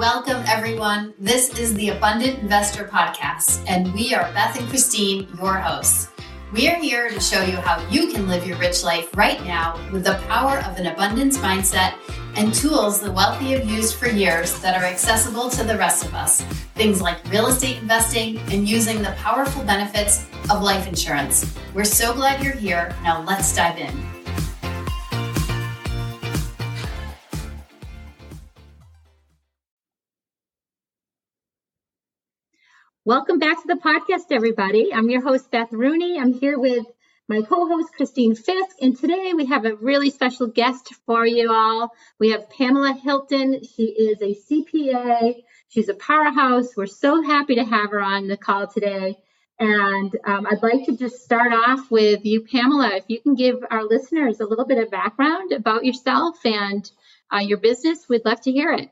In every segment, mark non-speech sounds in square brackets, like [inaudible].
Welcome, everyone. This is the Abundant Investor Podcast, and we are Beth and Christine, your hosts. We are here to show you how you can live your rich life right now with the power of an abundance mindset and tools the wealthy have used for years that are accessible to the rest of us. Things like real estate investing and using the powerful benefits of life insurance. We're so glad you're here. Now let's dive in. Welcome back to the podcast, everybody. I'm your host, Beth Rooney. I'm here with my co host, Christine Fisk, and today we have a really special guest for you all. We have Pamela Hilton. She is a CPA, she's a powerhouse. We're so happy to have her on the call today. And um, I'd like to just start off with you, Pamela. If you can give our listeners a little bit of background about yourself and uh, your business, we'd love to hear it.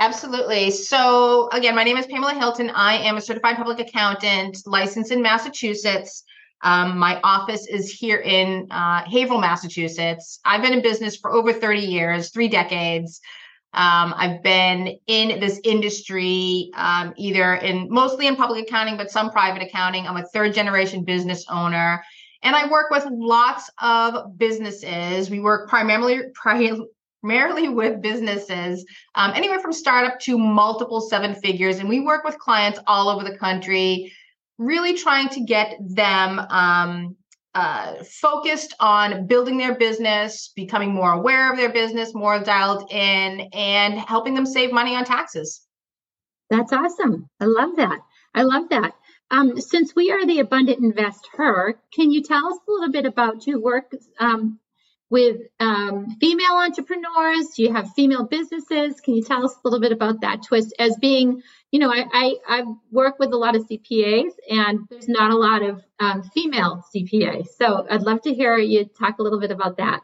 Absolutely. So, again, my name is Pamela Hilton. I am a certified public accountant licensed in Massachusetts. Um, my office is here in uh, Haverhill, Massachusetts. I've been in business for over 30 years, three decades. Um, I've been in this industry um, either in mostly in public accounting, but some private accounting. I'm a third generation business owner. And I work with lots of businesses. We work primarily, primarily with businesses, um, anywhere from startup to multiple seven figures. And we work with clients all over the country, really trying to get them um, uh, focused on building their business, becoming more aware of their business, more dialed in, and helping them save money on taxes. That's awesome. I love that. I love that. Um, since we are the Abundant Investor, can you tell us a little bit about your work um, with um, female entrepreneurs? Do you have female businesses? Can you tell us a little bit about that twist as being, you know, I, I, I work with a lot of CPAs and there's not a lot of um, female CPAs. So I'd love to hear you talk a little bit about that.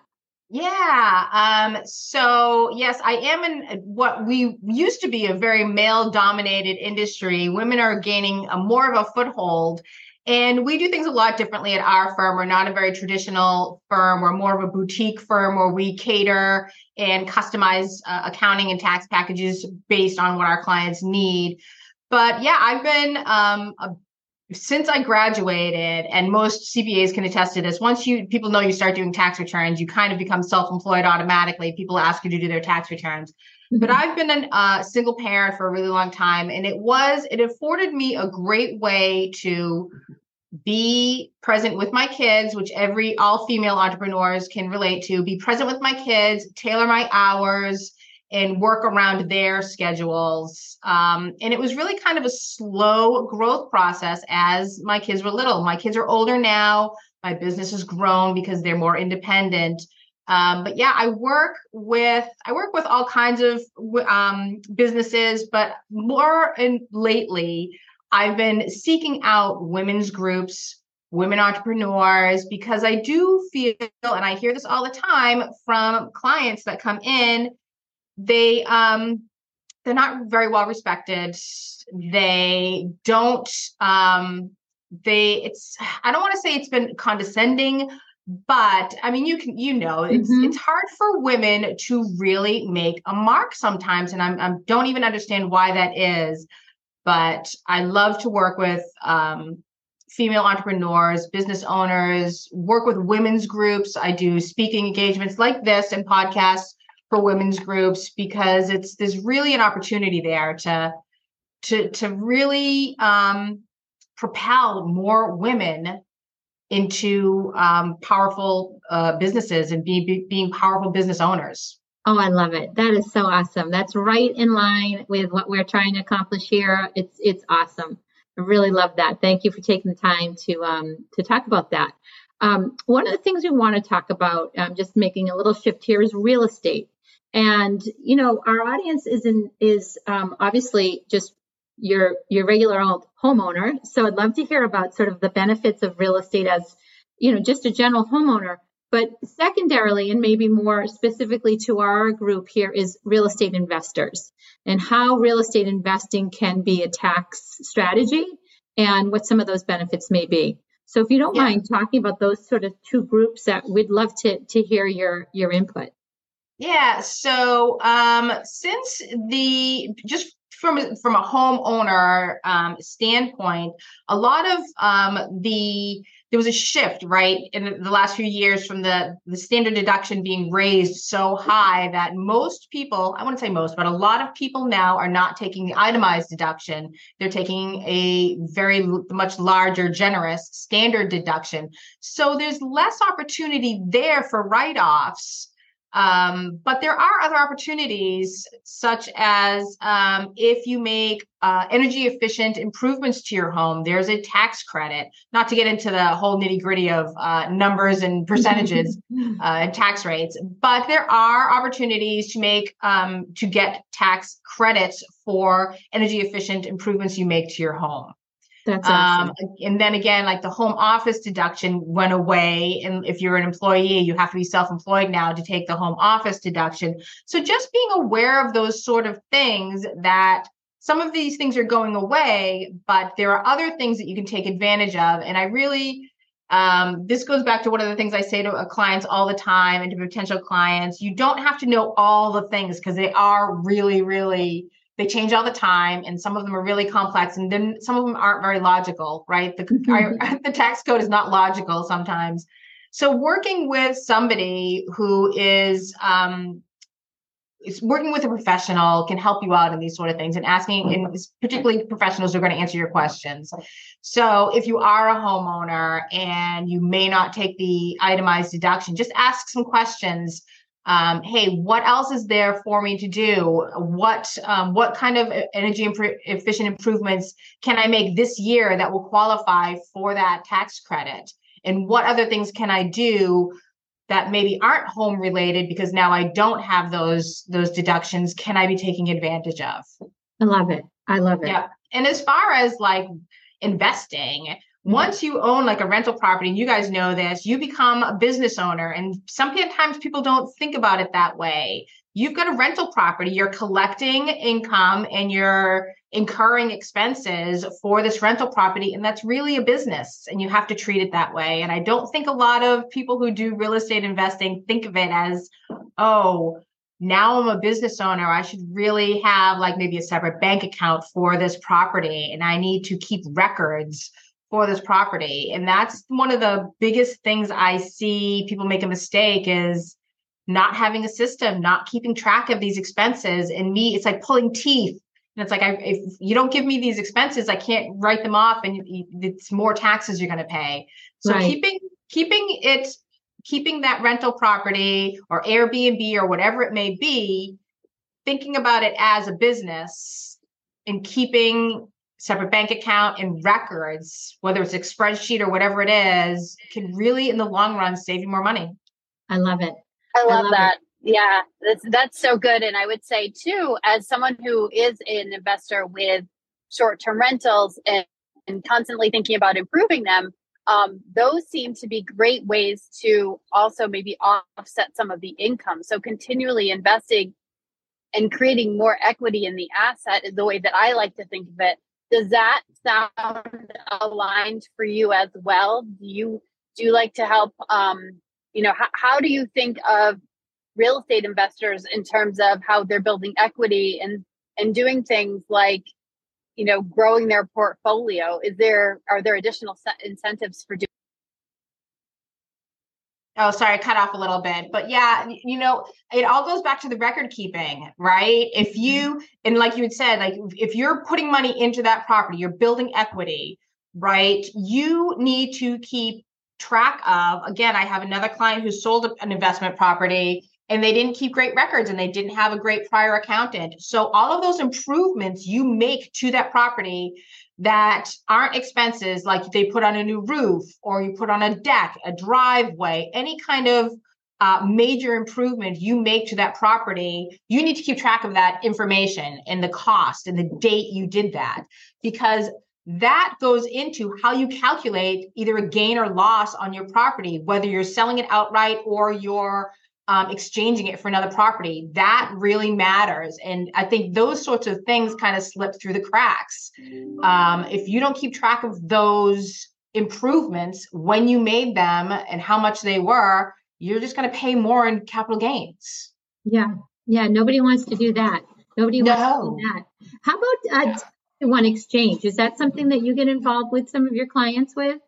Yeah. Um, so yes, I am in what we used to be a very male dominated industry. Women are gaining a more of a foothold and we do things a lot differently at our firm. We're not a very traditional firm. We're more of a boutique firm where we cater and customize uh, accounting and tax packages based on what our clients need. But yeah, I've been um, a, since I graduated, and most CPAs can attest to this. Once you people know you start doing tax returns, you kind of become self-employed automatically. People ask you to do their tax returns. But mm-hmm. I've been a uh, single parent for a really long time, and it was it afforded me a great way to be present with my kids, which every all female entrepreneurs can relate to. Be present with my kids, tailor my hours, and work around their schedules. Um, and it was really kind of a slow growth process as my kids were little. My kids are older now. My business has grown because they're more independent. Um, but yeah, I work with I work with all kinds of um, businesses, but more and lately, I've been seeking out women's groups, women entrepreneurs, because I do feel, and I hear this all the time from clients that come in, they um they're not very well respected. They don't um they it's I don't want to say it's been condescending, but i mean you can you know it's mm-hmm. it's hard for women to really make a mark sometimes and I'm, i don't even understand why that is but i love to work with um, female entrepreneurs business owners work with women's groups i do speaking engagements like this and podcasts for women's groups because it's there's really an opportunity there to to to really um, propel more women into um, powerful uh, businesses and be, be, being powerful business owners. Oh, I love it. That is so awesome. That's right in line with what we're trying to accomplish here. It's it's awesome. I really love that. Thank you for taking the time to um, to talk about that. Um, one of the things we want to talk about, um, just making a little shift here, is real estate. And you know, our audience is in is um, obviously just your your regular old homeowner. So I'd love to hear about sort of the benefits of real estate as, you know, just a general homeowner. But secondarily, and maybe more specifically to our group here, is real estate investors and how real estate investing can be a tax strategy and what some of those benefits may be. So if you don't yeah. mind talking about those sort of two groups that we'd love to to hear your your input. Yeah. So um, since the just from from a homeowner um, standpoint, a lot of um, the there was a shift right in the last few years from the the standard deduction being raised so high that most people i wouldn't say most but a lot of people now are not taking the itemized deduction. They're taking a very much larger generous standard deduction. So there's less opportunity there for write-offs um, but there are other opportunities, such as um, if you make uh, energy efficient improvements to your home, there's a tax credit. Not to get into the whole nitty gritty of uh, numbers and [laughs] percentages uh, and tax rates, but there are opportunities to make um, to get tax credits for energy efficient improvements you make to your home. That's um, awesome. Um, and then again, like the home office deduction went away. And if you're an employee, you have to be self employed now to take the home office deduction. So just being aware of those sort of things that some of these things are going away, but there are other things that you can take advantage of. And I really, um, this goes back to one of the things I say to clients all the time and to potential clients. You don't have to know all the things because they are really, really they change all the time and some of them are really complex and then some of them aren't very logical right the, [laughs] mm-hmm. [laughs] the tax code is not logical sometimes so working with somebody who is um, is working with a professional can help you out in these sort of things and asking and particularly professionals are going to answer your questions so if you are a homeowner and you may not take the itemized deduction just ask some questions um, hey what else is there for me to do? What um, what kind of energy imp- efficient improvements can i make this year that will qualify for that tax credit? And what other things can i do that maybe aren't home related because now i don't have those those deductions can i be taking advantage of? I love it. I love it. Yeah. And as far as like investing. Once you own like a rental property, and you guys know this, you become a business owner. And sometimes people don't think about it that way. You've got a rental property, you're collecting income and you're incurring expenses for this rental property. And that's really a business, and you have to treat it that way. And I don't think a lot of people who do real estate investing think of it as, oh, now I'm a business owner. I should really have like maybe a separate bank account for this property, and I need to keep records for this property. And that's one of the biggest things I see people make a mistake is not having a system, not keeping track of these expenses. And me, it's like pulling teeth. And it's like, I, if you don't give me these expenses, I can't write them off, and it's more taxes you're going to pay. So right. keeping keeping it, keeping that rental property or Airbnb or whatever it may be, thinking about it as a business and keeping separate bank account and records, whether it's a spreadsheet or whatever it is, can really in the long run save you more money. I love it. I love, I love that. It. Yeah, that's that's so good. And I would say too, as someone who is an investor with short-term rentals and, and constantly thinking about improving them, um, those seem to be great ways to also maybe offset some of the income. So continually investing and creating more equity in the asset is the way that I like to think of it does that sound aligned for you as well? Do you do you like to help um you know how, how do you think of real estate investors in terms of how they're building equity and and doing things like you know growing their portfolio? Is there are there additional incentives for doing Oh, sorry, I cut off a little bit. But yeah, you know, it all goes back to the record keeping, right? If mm-hmm. you, and like you had said, like if you're putting money into that property, you're building equity, right? You need to keep track of, again, I have another client who sold an investment property and they didn't keep great records and they didn't have a great prior accountant. So all of those improvements you make to that property that aren't expenses like they put on a new roof or you put on a deck, a driveway, any kind of uh, major improvement you make to that property, you need to keep track of that information and the cost and the date you did that. Because that goes into how you calculate either a gain or loss on your property, whether you're selling it outright or you're um, exchanging it for another property. That really matters. And I think those sorts of things kind of slip through the cracks. Um, if you don't keep track of those improvements when you made them and how much they were, you're just going to pay more in capital gains. Yeah. Yeah. Nobody wants to do that. Nobody No. wants to do that. How about uh, one exchange? Is that something that you get involved with some of your clients with?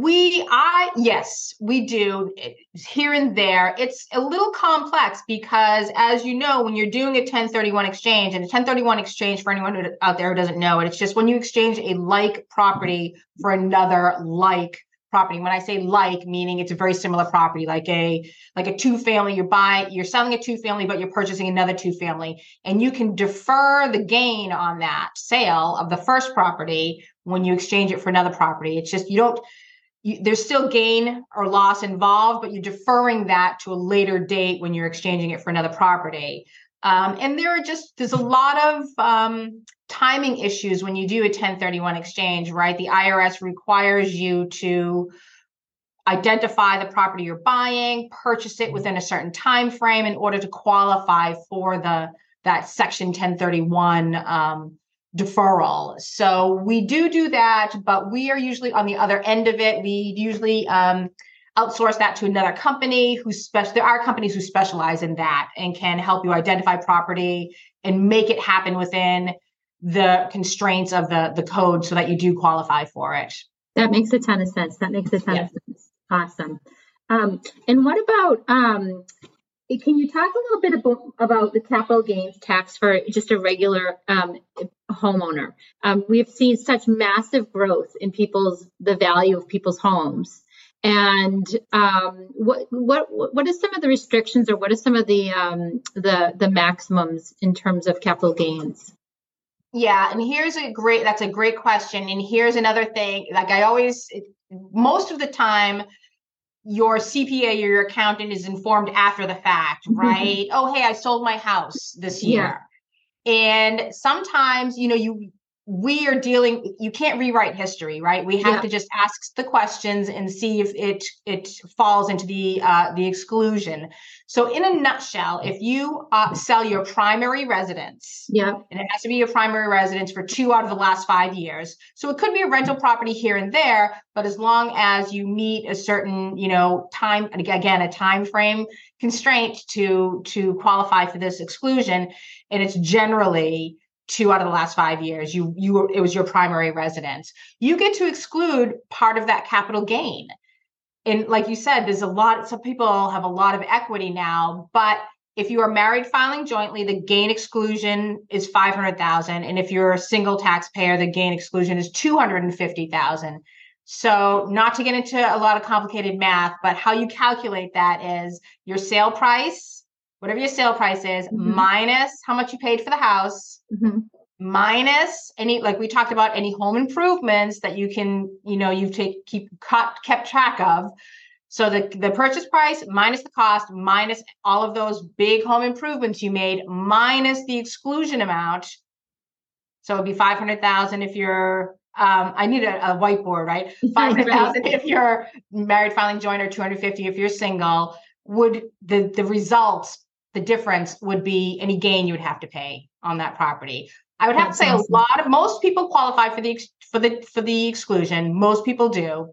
We, I, yes, we do eh, here and there. It's a little complex because, as you know, when you're doing a 1031 exchange, and a 1031 exchange for anyone out there who doesn't know it, it's just when you exchange a like property for another like property. When I say like, meaning it's a very similar property, like a like a two family. You're buying, you're selling a two family, but you're purchasing another two family, and you can defer the gain on that sale of the first property when you exchange it for another property. It's just you don't you, there's still gain or loss involved, but you're deferring that to a later date when you're exchanging it for another property. Um, and there are just there's a lot of um, timing issues when you do a 1031 exchange, right? The IRS requires you to identify the property you're buying, purchase it within a certain time frame in order to qualify for the that Section 1031 um, deferral. So we do do that, but we are usually on the other end of it. We usually um, outsource that to another company who special. There are companies who specialize in that and can help you identify property and make it happen within the constraints of the the code so that you do qualify for it. That makes a ton of sense. That makes a ton Yeah. of sense. Awesome. Um, and what about um, can you talk a little bit about, about the capital gains tax for just a regular um, homeowner? Um, we've seen such massive growth in people's the value of people's homes. And um, what what what are some of the restrictions, or what are some of the um, the the maximums in terms of capital gains? Yeah, and here's a great that's a great question. And here's another thing, like I always most of the time your CPA or your accountant is informed after the fact, Mhm. right? oh, hey, I sold my house this year. And sometimes, you know, you we are dealing you can't rewrite history right we have Yeah. to just ask the questions and see if it it falls into the uh, the exclusion so in a nutshell if you uh, sell your primary residence Yeah, and it has to be your primary residence for two out of the last five years. So it could be a rental property here and there, but as long as you meet a certain, you know, time again a time frame constraint to to qualify for this exclusion, and it's generally two out of the last five years, you you were, it was your primary residence. You get to exclude part of that capital gain. And like you said, there's a lot. Some people have a lot of equity now, but if you are married filing jointly, the gain exclusion is 500,000 and if you're a single taxpayer, the gain exclusion is 250,000. So, not to get into a lot of complicated math, but how you calculate that is your sale price, whatever your sale price is, Mhm. minus how much you paid for the house, Mhm. minus any like we talked about any home improvements that you can, you know, you take keep cut kept track of. So the the purchase price minus the cost minus all of those big home improvements you made minus the exclusion amount. So it'd be five hundred thousand if you're. Um, I need a, a whiteboard, right? [laughs] Five hundred thousand if you're married filing joint, or two hundred fifty if you're single. Would the the results, the difference would be any gain you would have to pay on that property. I would have to say awesome. a lot of most people qualify for the for the for the exclusion. Most people do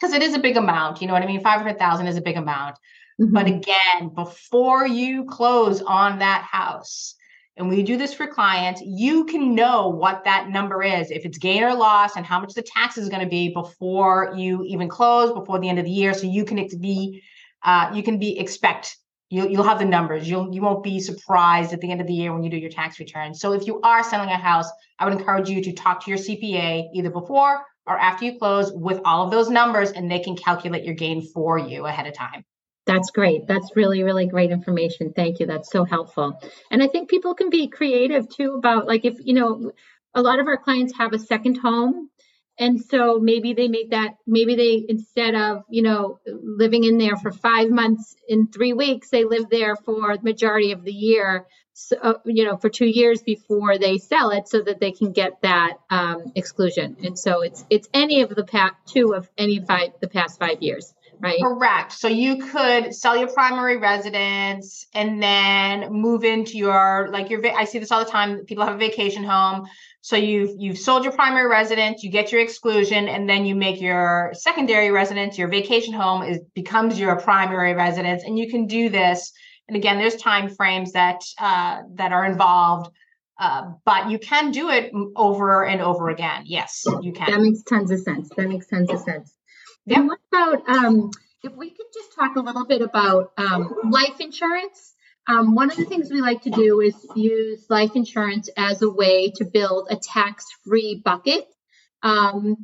because it is a big amount. You know what I mean? Five hundred thousand is a big amount. But Mhm. again, before you close on that house, and we do this for clients, you can know what that number is, if it's gain or loss, and how much the tax is going to be before you even close, before the end of the year. So you can ex- be, uh, you can be expect. You'll, you'll have the numbers. You'll you won't be surprised at the end of the year when you do your tax return. So if you are selling a house, I would encourage you to talk to your CPA either before or after you close with all of those numbers, and they can calculate your gain for you ahead of time. That's great. That's really, really great information. Thank you. That's so helpful. And I think people can be creative too about like if, you know, a lot of our clients have a second home. And so maybe they make that, maybe they, instead of, you know, living in there for five months in three weeks, they live there for the majority of the year, so, uh, you know, for two years before they sell it so that they can get that um, exclusion. And so it's, it's any of the past two of any five, the past five years, right? Correct. So you could sell your primary residence and then move into your like your I see this all the time. People have a vacation home. So you've you've sold your primary residence, you get your exclusion, and then you make your secondary residence, your vacation home is becomes your primary residence, and you can do this. and again, there's time frames that uh, that are involved. Uh, but you can do it over and over again. Yes, you can. That makes tons of sense. That makes tons of sense. Yeah. And what about um, if we could just talk a little bit about um, life insurance? Um, one of the things we like to do is use life insurance as a way to build a tax-free bucket. Um,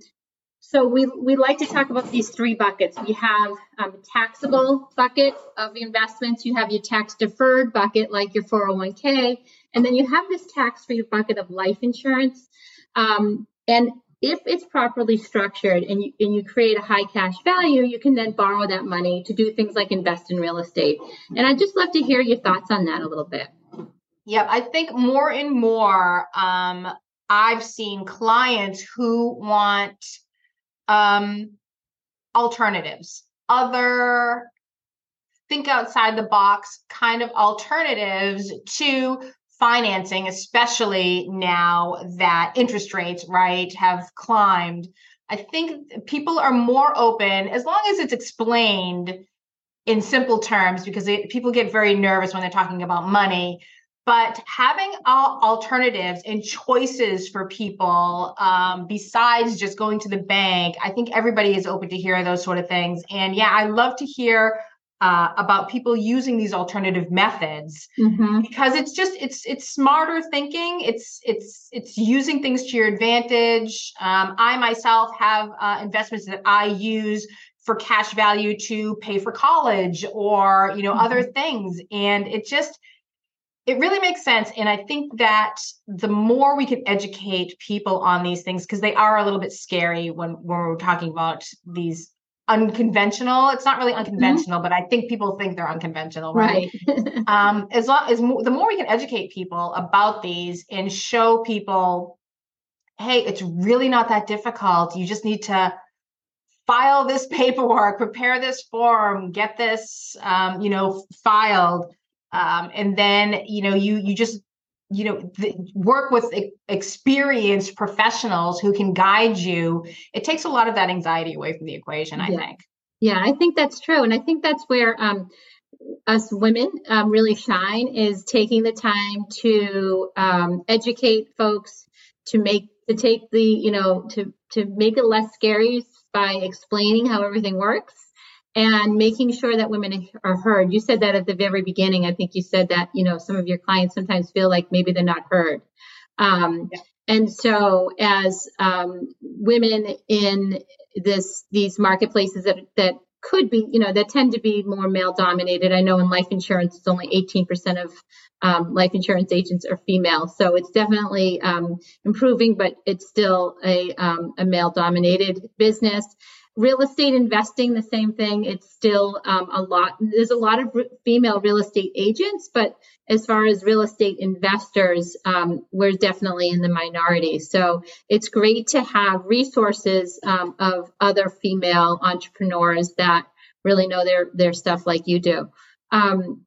so we, we like to talk about these three buckets. We have um, a taxable bucket of investments. You have your tax deferred bucket, like your 401k, and then you have this tax-free bucket of life insurance. Um, and if it's properly structured and you, and you create a high cash value, you can then borrow that money to do things like invest in real estate. And I'd just love to hear your thoughts on that a little bit. Yep, I think more and more um, I've seen clients who want um, alternatives, other think outside the box kind of alternatives to financing, especially now that interest rates, right, have climbed. I think people are more open as long as it's explained in simple terms because it, people get very nervous when they're talking about money. But having alternatives and choices for people um, besides just going to the bank, I think everybody is open to hear those sort of things. And yeah, I love to hear uh, about people using these alternative methods mm-hmm. because it's just it's it's smarter thinking it's it's it's using things to your advantage um, i myself have uh, investments that i use for cash value to pay for college or you know mm-hmm. other things and it just it really makes sense and i think that the more we can educate people on these things because they are a little bit scary when when we're talking about these unconventional. It's not really mm-hmm. unconventional, mm-hmm. but I think people think they're unconventional, right? right. [laughs] um, as long as mo- the more we can educate people about these and show people, hey, it's really not that difficult. You just need to file this [laughs] paperwork, prepare this form, get this, um, you know, filed, um, and then you know you you just you know th- work with experienced professionals who can guide you it takes a lot of that anxiety away from the equation i yeah. think yeah i think that's true and i think that's where um, us women um, really shine is taking the time to um, educate folks to make to take the you know to to make it less scary by explaining how everything works and making sure that women are heard. You said that at the very beginning. I think you said that, you know, some of your clients sometimes feel like maybe they're not heard. Um, yeah. And so, as um, women in this these marketplaces that that could be, you know, that tend to be more male dominated. I know in life insurance, it's only 18% of um, life insurance agents are female, so it's definitely um, improving, but it's still a um, a male dominated business real estate investing the same thing. It's still um, a lot there's a lot of female real estate agents but as far as real estate investors um, we're definitely in the minority. So it's great to have resources um, of other female entrepreneurs that really know their their stuff like you do. Um,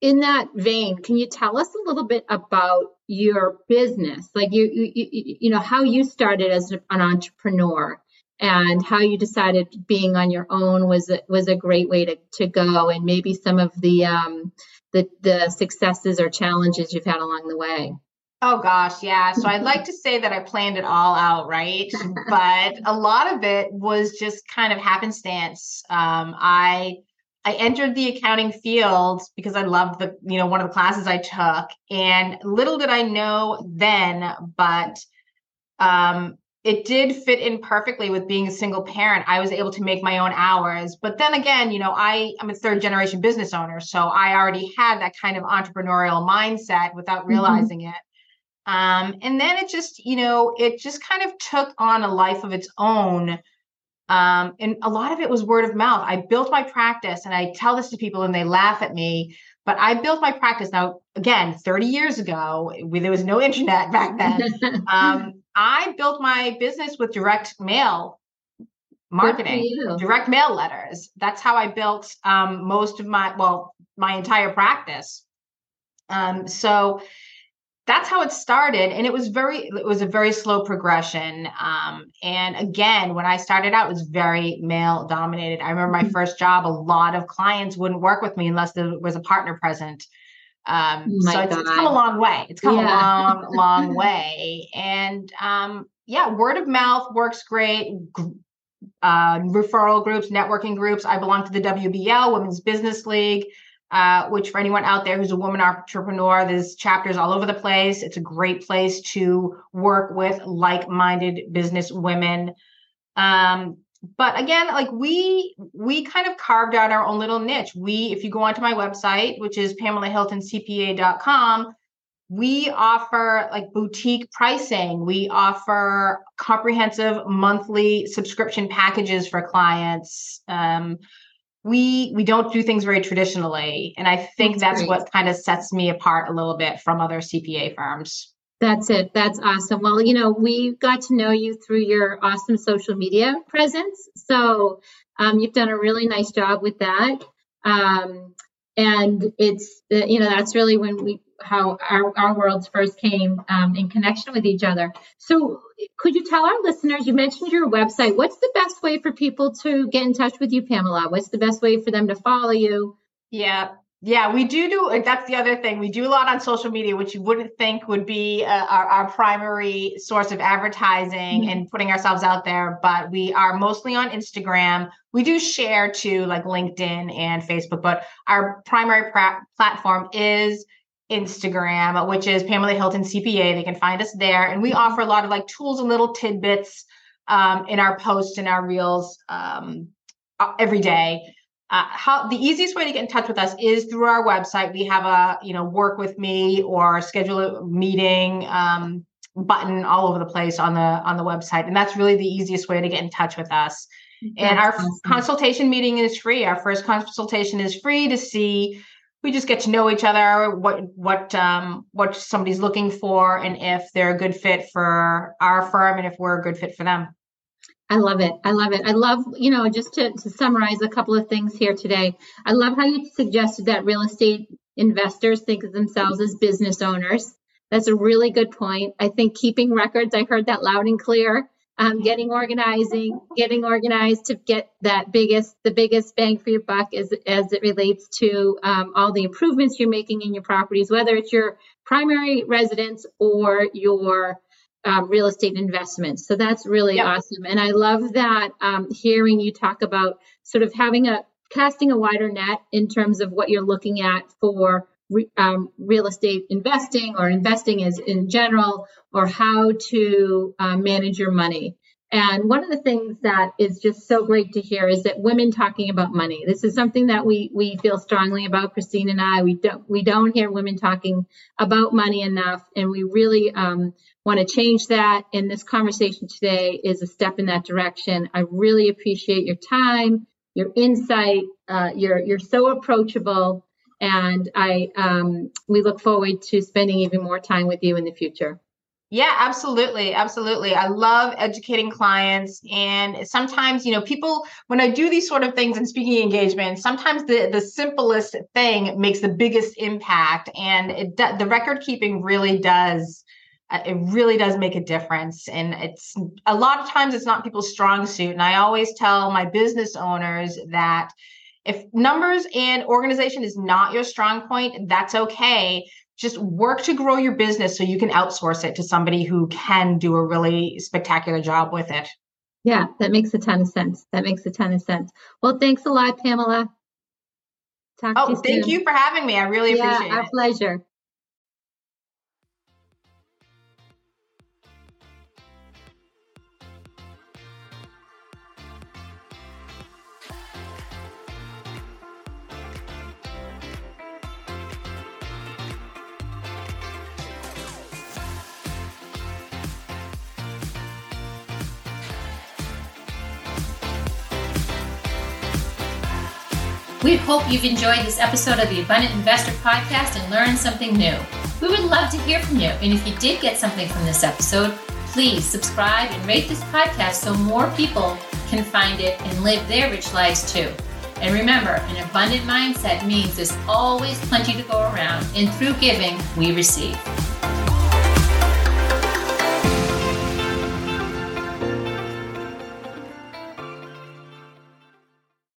in that vein can you tell us a little bit about your business? Like you you, you know how you started as an entrepreneur and how you decided being on your own was a, was a great way to, to go. And maybe some of the um, the the successes or challenges you've had along the way. Oh gosh. Yeah. So i'd like to say that i planned it all out right? But a lot of it was just kind of happenstance. Um, i i entered the accounting field because i loved the you know one of the classes i took and little did i know then but um, it did fit in perfectly with being a single parent. I was able to make my own hours. But then again, you know, I am a third generation business owner. So I already had that kind of entrepreneurial mindset without mm-hmm. realizing mm-hmm. it. Um, and then it just, you know, it just kind of took on a life of its own. Um, and a lot of it was word of mouth. I built my practice and I tell this to people and they laugh at me, but I built my practice now, again, 30 years ago, there was no internet back then. [laughs] um, I built my business with direct mail marketing, direct mail letters. That's how I built um, most of my, well, my entire practice. Um, so that's how it started and it was very it was a very slow progression um, and again when i started out it was very male dominated i remember my mm-hmm. first job a lot of clients wouldn't work with me unless there was a partner present um, oh so it's, it's, come a long way it's come yeah. a long long [laughs] way and um, yeah word of mouth works great uh, referral groups networking groups i belong to the wbl women's business league uh, which for anyone out there who's a woman entrepreneur, there's chapters all over the place. It's a great place to work with like-minded business women. Um, but again, like we we kind of carved out our own little niche. We, if you go onto my website, which is PamelaHiltonCPA.com, we offer like boutique pricing. We offer comprehensive monthly subscription packages for clients. Um, we we don't do things very traditionally and i think that's, that's what kind of sets me apart a little bit from other cpa firms that's it. That's awesome. Well you know we got to know you through your awesome social media presence. So um, you've done a really nice job with that. Um, and it's uh, you know that's really when we how our, our worlds first came um, in connection with each other. So could you tell our listeners you mentioned your website. What's the best way for people to get in touch with you pamela? What's the best way for them to follow you? Yeah yeah, we do do. That's the other thing. We do a lot on social media, which you wouldn't think would be uh, our, our primary source of advertising mm-hmm. and putting ourselves out there. But we are mostly on Instagram. We do share to like LinkedIn and Facebook, but our primary pra- platform is Instagram, which is Pamela Hilton CPA. They can find us there, and we mm-hmm. offer a lot of like tools and little tidbits um, in our posts and our reels um, every day uh, how the easiest way to get in touch with us is through our website. We have a you know work with me or schedule a meeting um, button all over the place on the on the website, and that's really the easiest way to get in touch with us. That's and our awesome. consultation meeting is free. Our first consultation is free to see. We just get to know each other, what what um, what somebody's looking for, and if they're a good fit for our firm, and if we're a good fit for them. I love it. I love it. I love, you know, just to, to summarize a couple of things here today. I love how you suggested that real estate investors think of themselves as business owners. That's a really good point. I think keeping records, I heard that loud and clear. Um, getting organizing, getting organized to get that biggest, the biggest bang for your buck as as it relates to um, all the improvements you're making in your properties, whether it's your primary residence or your um, real estate investments. So that's really yep. awesome. And I love that um, hearing you talk about sort of having a casting a wider net in terms of what you're looking at for re, um, real estate investing or investing as in general, or how to uh, manage your money. And one of the things that is just so great to hear is that women talking about money. This is something that we we feel strongly about, Christine and I. We don't we don't hear women talking about money enough, and we really um, want to change that. And this conversation today is a step in that direction. I really appreciate your time, your insight. Uh, you're you're so approachable, and I um, we look forward to spending even more time with you in the future. Yeah, absolutely. Absolutely. I love educating clients. And sometimes, you know, people, when I do these sort of things in speaking engagements, sometimes the, the simplest thing makes the biggest impact. And it, the record keeping really does Uh, it really does make a difference and it's a lot of times it's not people's strong suit and i always tell my business owners that if numbers and organization is not your strong point that's okay. Just work to grow your business so you can outsource it to somebody who can do a really spectacular job with it. Yeah that makes a ton of sense. That makes a ton of sense. Well thanks a lot pamela. Talk oh you thank you for having me. I really yeah, appreciate our it. our pleasure We hope you've enjoyed this episode of the Abundant Investor Podcast and learned something new. We would love to hear from you. And if you did get something from this episode, please subscribe and rate this podcast so more people can find it and live their rich lives too. And remember, an abundant mindset means there's always plenty to go around, and through giving, we receive.